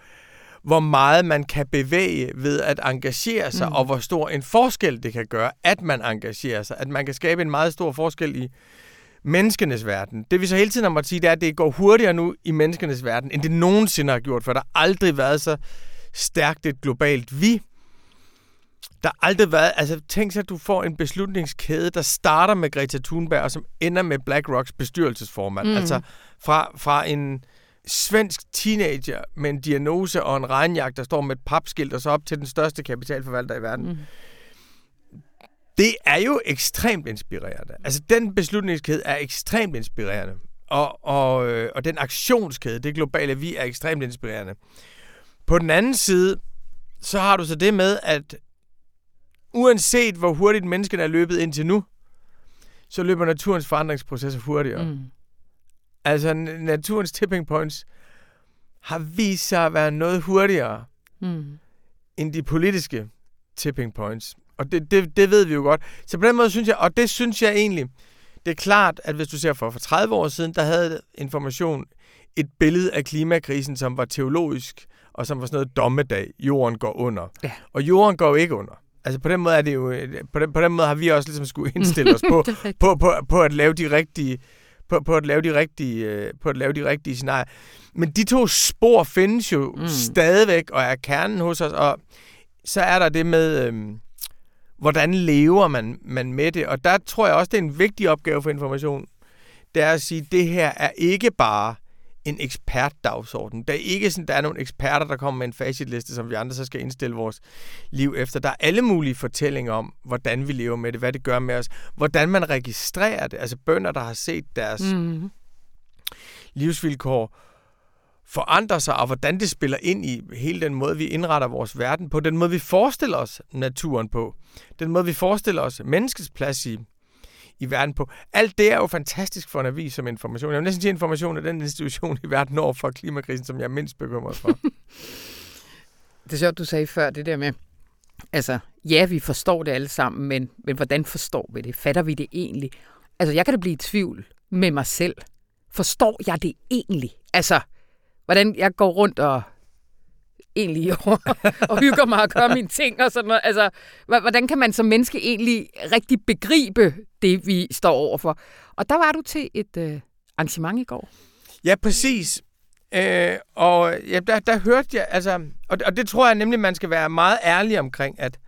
hvor meget man kan bevæge ved at engagere sig, mm. og hvor stor en forskel det kan gøre, at man engagerer sig. At man kan skabe en meget stor forskel i menneskenes verden. Det vi så hele tiden har sige, det er, at det går hurtigere nu i menneskenes verden, end det nogensinde har gjort, for der har aldrig været så stærkt et globalt vi. Der har aldrig været... Altså, tænk sig, at du får en beslutningskæde, der starter med Greta Thunberg, og som ender med BlackRocks bestyrelsesformand. Mm. Altså, fra, fra en svensk teenager med en diagnose og en regnjagt, der står med et papskilt, og så op til den største kapitalforvalter i verden. Mm. Det er jo ekstremt inspirerende. Altså, den beslutningskæde er ekstremt inspirerende. Og, og, øh, og den aktionskæde, det globale vi, er ekstremt inspirerende. På den anden side, så har du så det med, at uanset hvor hurtigt menneskene er løbet indtil nu, så løber naturens forandringsprocesser hurtigere. Mm. Altså naturens tipping points har vist sig at være noget hurtigere mm. end de politiske tipping points. Og det, det, det ved vi jo godt. Så på den måde synes jeg, og det synes jeg egentlig, det er klart, at hvis du ser for, for 30 år siden, der havde information et billede af klimakrisen, som var teologisk, og som var sådan noget dommedag. Jorden går under. Ja. Og jorden går jo ikke under. Altså på den måde er det jo, på den, på den måde har vi også ligesom skulle indstille os på, på, på, på, at lave de rigtige, på, på at lave de rigtige, øh, på at lave de rigtige scenarier. Men de to spor findes jo mm. stadigvæk og er kernen hos os, og så er der det med, øhm, hvordan lever man, man med det, og der tror jeg også, det er en vigtig opgave for information, det er at sige, at det her er ikke bare en ekspertdagsorden. Der er ikke sådan, der er nogle eksperter, der kommer med en facitliste, som vi andre så skal indstille vores liv efter. Der er alle mulige fortællinger om, hvordan vi lever med det, hvad det gør med os, hvordan man registrerer det. Altså bønder, der har set deres mm. livsvilkår forandre sig, og hvordan det spiller ind i hele den måde, vi indretter vores verden på, den måde, vi forestiller os naturen på, den måde, vi forestiller os menneskets plads i, i verden på. Alt det er jo fantastisk for en avis som information. Jeg vil næsten sige, information er den institution i verden over for klimakrisen, som jeg er mindst bekymret for. det er sjovt, du sagde før, det der med, altså, ja, vi forstår det alle sammen, men, men hvordan forstår vi det? Fatter vi det egentlig? Altså, jeg kan da blive i tvivl med mig selv. Forstår jeg det egentlig? Altså, hvordan jeg går rundt og egentlig og, og hygger mig og gør mine ting og sådan noget. Altså, hvordan kan man som menneske egentlig rigtig begribe det, vi står overfor? Og der var du til et øh, arrangement i går. Ja, præcis. Øh, og ja, der, der hørte jeg, altså, og, og det tror jeg nemlig, man skal være meget ærlig omkring, at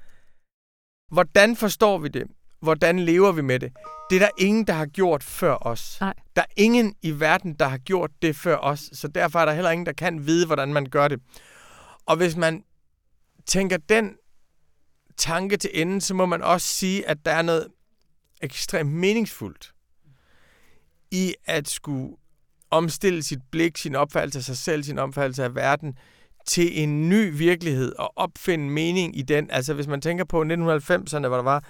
hvordan forstår vi det? Hvordan lever vi med det? Det er der ingen, der har gjort før os. Nej. Der er ingen i verden, der har gjort det før os, så derfor er der heller ingen, der kan vide, hvordan man gør det. Og hvis man tænker den tanke til ende, så må man også sige, at der er noget ekstremt meningsfuldt i at skulle omstille sit blik, sin opfattelse af sig selv, sin opfattelse af verden, til en ny virkelighed og opfinde mening i den. Altså hvis man tænker på 1990'erne, hvor der var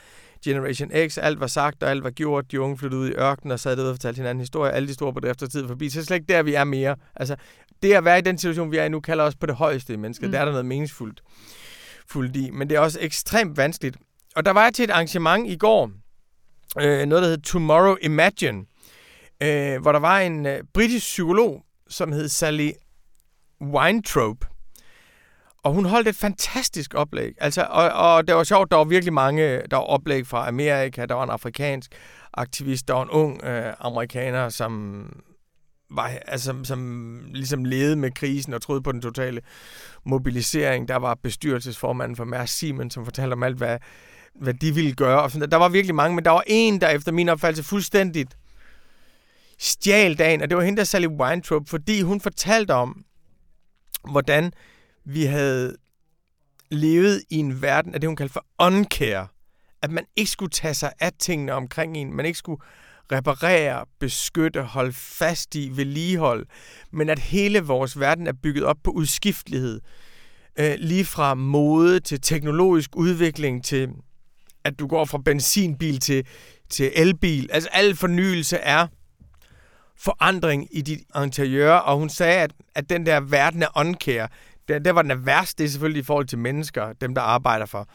Generation X, alt var sagt og alt var gjort, de unge flyttede ud i ørkenen og sad derude og fortalte hinanden historie, alle de store bedrifter tid forbi, så slet ikke der, vi er mere. Altså, det at være i den situation, vi er i nu, kalder os på det højeste i mennesker. Mm. Der er der noget meningsfuldt fuldt i, men det er også ekstremt vanskeligt. Og der var jeg til et arrangement i går, øh, noget der hed Tomorrow Imagine, øh, hvor der var en øh, britisk psykolog, som hed Sally Weintraub, og hun holdt et fantastisk oplæg. Altså, og, og det var sjovt, der var virkelig mange, der var oplæg fra Amerika, der var en afrikansk aktivist, der var en ung øh, amerikaner, som var, altså, som ligesom levede med krisen og troede på den totale mobilisering. Der var bestyrelsesformanden for Mærsk Siemens, som fortalte om alt, hvad, hvad de ville gøre. Og sådan, der var virkelig mange, men der var en, der efter min opfattelse fuldstændigt stjal dagen, og det var hende, der Sally Weintraub, fordi hun fortalte om, hvordan vi havde levet i en verden af det, hun kaldte for uncare. At man ikke skulle tage sig af tingene omkring en. Man ikke skulle reparere, beskytte, holde fast i, vedligehold. Men at hele vores verden er bygget op på udskiftelighed. Øh, lige fra mode til teknologisk udvikling til at du går fra benzinbil til, til elbil. Altså al fornyelse er forandring i dit interiør, og hun sagde, at, at den der verden er uncare, der, der var den er værst, det er selvfølgelig i forhold til mennesker, dem der arbejder for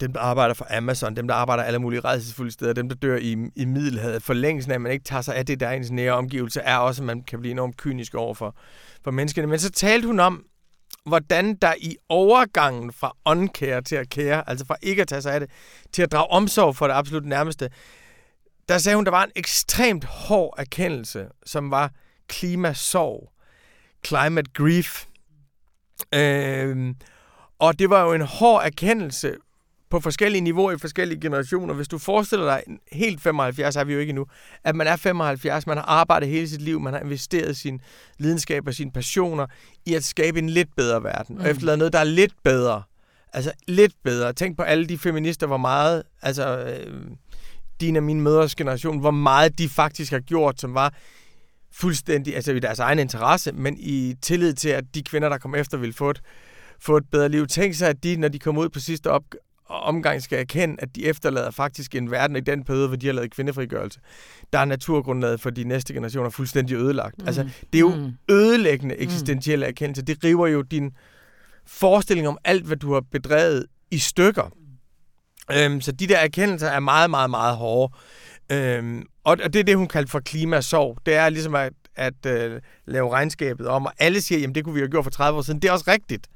dem, der arbejder for Amazon, dem, der arbejder alle mulige redselsfulde steder, dem, der dør i, i Middelhavet. Forlængelsen af, at man ikke tager sig af det, der er ens nære omgivelser, er også, at man kan blive enormt kynisk over for, for menneskene. Men så talte hun om, hvordan der i overgangen fra åndkære til at kære, altså fra ikke at tage sig af det, til at drage omsorg for det absolut nærmeste, der sagde hun, der var en ekstremt hård erkendelse, som var klimasorg, climate grief, Øh, og det var jo en hård erkendelse på forskellige niveauer i forskellige generationer. Hvis du forestiller dig, helt 75 er vi jo ikke endnu, at man er 75, man har arbejdet hele sit liv, man har investeret sin lidenskab og sine passioner i at skabe en lidt bedre verden, mm. og efterlade noget, der er lidt bedre. Altså lidt bedre. Tænk på alle de feminister, hvor meget, altså øh, din og min mødres generation, hvor meget de faktisk har gjort, som var fuldstændig, altså i deres egen interesse, men i tillid til, at de kvinder, der kommer efter, vil få et, få et bedre liv. Tænk sig, at de, når de kommer ud på sidste op, omgang, skal erkende, at de efterlader faktisk en verden i den periode, hvor de har lavet kvindefrigørelse. Der er naturgrundlaget for de næste generationer fuldstændig ødelagt. Mm. Altså, det er jo mm. ødelæggende mm. eksistentielle erkendelse. Det river jo din forestilling om alt, hvad du har bedrevet i stykker. Øhm, så de der erkendelser er meget, meget, meget hårde. Øhm, og, og det er det, hun kaldte for klimasorg. Det er ligesom, at, at øh, lave regnskabet om, og alle siger, jamen det kunne vi have gjort for 30 år siden. Det er også rigtigt.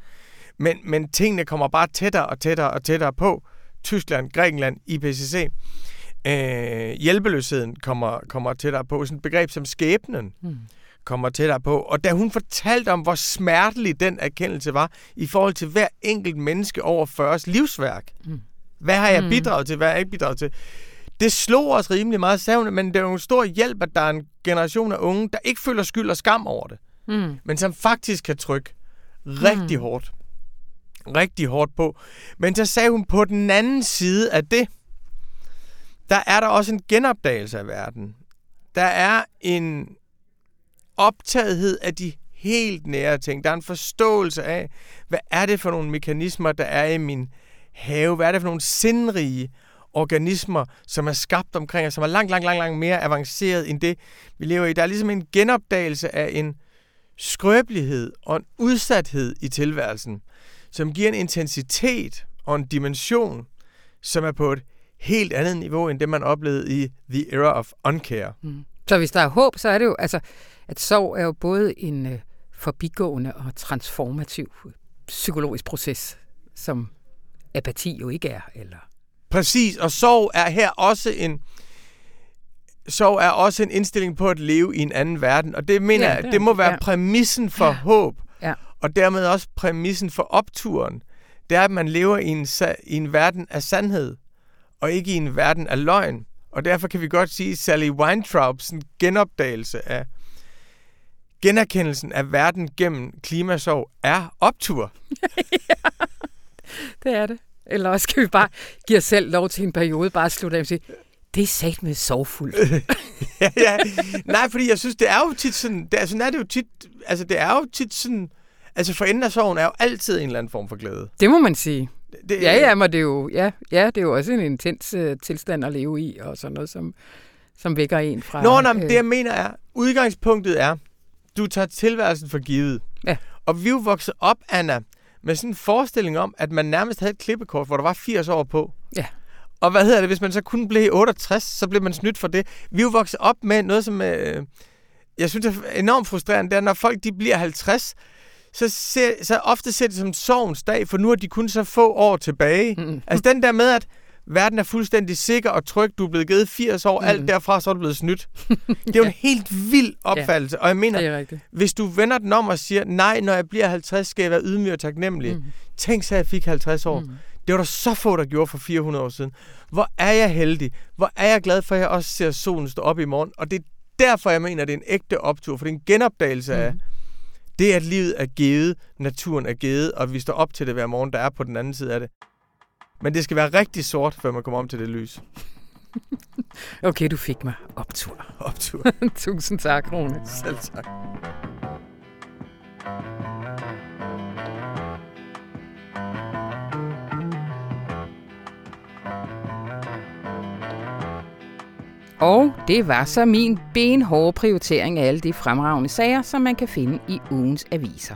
Men, men tingene kommer bare tættere og tættere og tættere på. Tyskland, Grækenland, IPCC. Øh, hjælpeløsheden kommer, kommer tættere på. Sådan et begreb som skæbnen mm. kommer tættere på. Og da hun fortalte om, hvor smertelig den erkendelse var i forhold til hver enkelt menneske over 40's livsværk. Mm. Hvad har jeg mm. bidraget til, hvad har jeg ikke bidraget til? Det slog os rimelig meget savne, men det er jo en stor hjælp, at der er en generation af unge, der ikke føler skyld og skam over det. Mm. Men som faktisk kan trykke rigtig mm. hårdt. Rigtig hårdt på. Men så sagde hun på den anden side af det, der er der også en genopdagelse af verden. Der er en optagethed af de helt nære ting. Der er en forståelse af, hvad er det for nogle mekanismer, der er i min have? Hvad er det for nogle sindrige organismer, som er skabt omkring os, som er langt, langt, langt, langt mere avanceret end det, vi lever i. Der er ligesom en genopdagelse af en skrøbelighed og en udsathed i tilværelsen, som giver en intensitet og en dimension, som er på et helt andet niveau, end det man oplevede i The Era of Uncare. Mm. Så hvis der er håb, så er det jo, altså, at sorg er jo både en øh, forbigående og transformativ psykologisk proces, som apati jo ikke er, eller Præcis, og sorg er her også en sorg er også en indstilling på at leve i en anden verden, og det mener ja, jeg, det må være ja. præmissen for ja. håb, ja. og dermed også præmissen for opturen. Det er, at man lever i en, i en verden af sandhed, og ikke i en verden af løgn. Og derfor kan vi godt sige, Sally Weintraubs genopdagelse af generkendelsen af verden gennem klimasorg er optur. ja, det er det. Eller også skal vi bare give os selv lov til en periode, bare slutte af og sige, det er sat med sovfuldt. ja, ja. Nej, fordi jeg synes, det er jo tit sådan, det, altså, er det jo tit, altså det er jo tit sådan, altså for enden af sorgen er jo altid en eller anden form for glæde. Det må man sige. Det, ja, ja, men det er jo, ja, ja, det er jo også en intens uh, tilstand at leve i, og sådan noget, som, som vækker en fra... Nå, nej, øh, det jeg mener er, udgangspunktet er, du tager tilværelsen for givet. Ja. Og vi er jo vokset op, Anna, med sådan en forestilling om, at man nærmest havde et klippekort, hvor der var 80 år på. Ja. Og hvad hedder det, hvis man så kun blev 68, så blev man snydt for det. Vi er jo vokset op med noget, som øh, jeg synes er enormt frustrerende, det er, når folk de bliver 50, så, ser, så ofte ser det som sovens dag, for nu har de kun så få år tilbage. Mm. Altså den der med, at verden er fuldstændig sikker og tryg, du er blevet givet 80 år, mm. alt derfra, så er du blevet snydt. Det er jo en helt vild opfattelse, ja, og jeg mener, hvis du vender den om og siger, nej, når jeg bliver 50, skal jeg være ydmyg og taknemmelig. Mm. Tænk så, at jeg fik 50 år. Mm. Det var der så få, der gjorde for 400 år siden. Hvor er jeg heldig. Hvor er jeg glad for, at jeg også ser solen stå op i morgen. Og det er derfor, jeg mener, det er en ægte optur. For det er en genopdagelse mm. af, det at livet er givet, naturen er givet, og vi står op til det hver morgen, der er på den anden side af det. Men det skal være rigtig sort, før man kommer om til det lys. okay, du fik mig optur. Optur. Tusind tak, Rune. Selv tak. Og det var så min benhårde prioritering af alle de fremragende sager, som man kan finde i ugens aviser.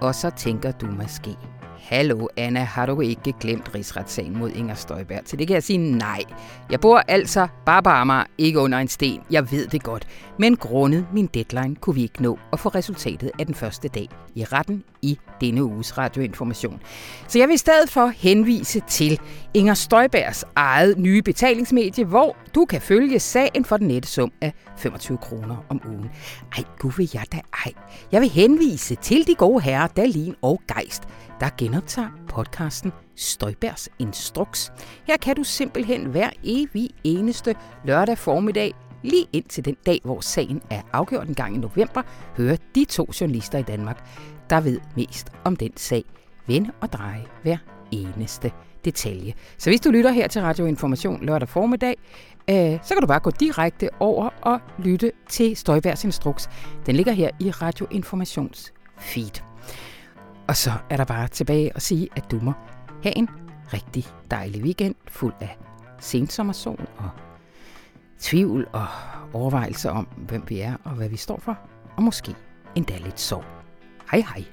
Og så tænker du måske, Hallo Anna, har du ikke glemt rigsretssagen mod Inger Støjberg? Til det kan jeg sige nej. Jeg bor altså bare på Amager, ikke under en sten. Jeg ved det godt. Men grundet min deadline kunne vi ikke nå at få resultatet af den første dag i retten i denne uges radioinformation. Så jeg vil i stedet for henvise til Inger Støjbergs eget nye betalingsmedie, hvor du kan følge sagen for den nette sum af 25 kroner om ugen. Ej, gud vil jeg da ej. Jeg vil henvise til de gode herrer Dalin og Geist, der genoptager podcasten Støjbergs Instruks. Her kan du simpelthen hver evig eneste lørdag formiddag lige ind til den dag, hvor sagen er afgjort en gang i november, høre de to journalister i Danmark, der ved mest om den sag. Vend og dreje hver eneste detalje. Så hvis du lytter her til Radio Information lørdag formiddag, øh, så kan du bare gå direkte over og lytte til Støjbergs Instruks. Den ligger her i Radio Informations feed. Og så er der bare tilbage at sige, at du må have en rigtig dejlig weekend fuld af sensommersol og tvivl og overvejelser om, hvem vi er og hvad vi står for, og måske endda lidt sorg. Hej hej.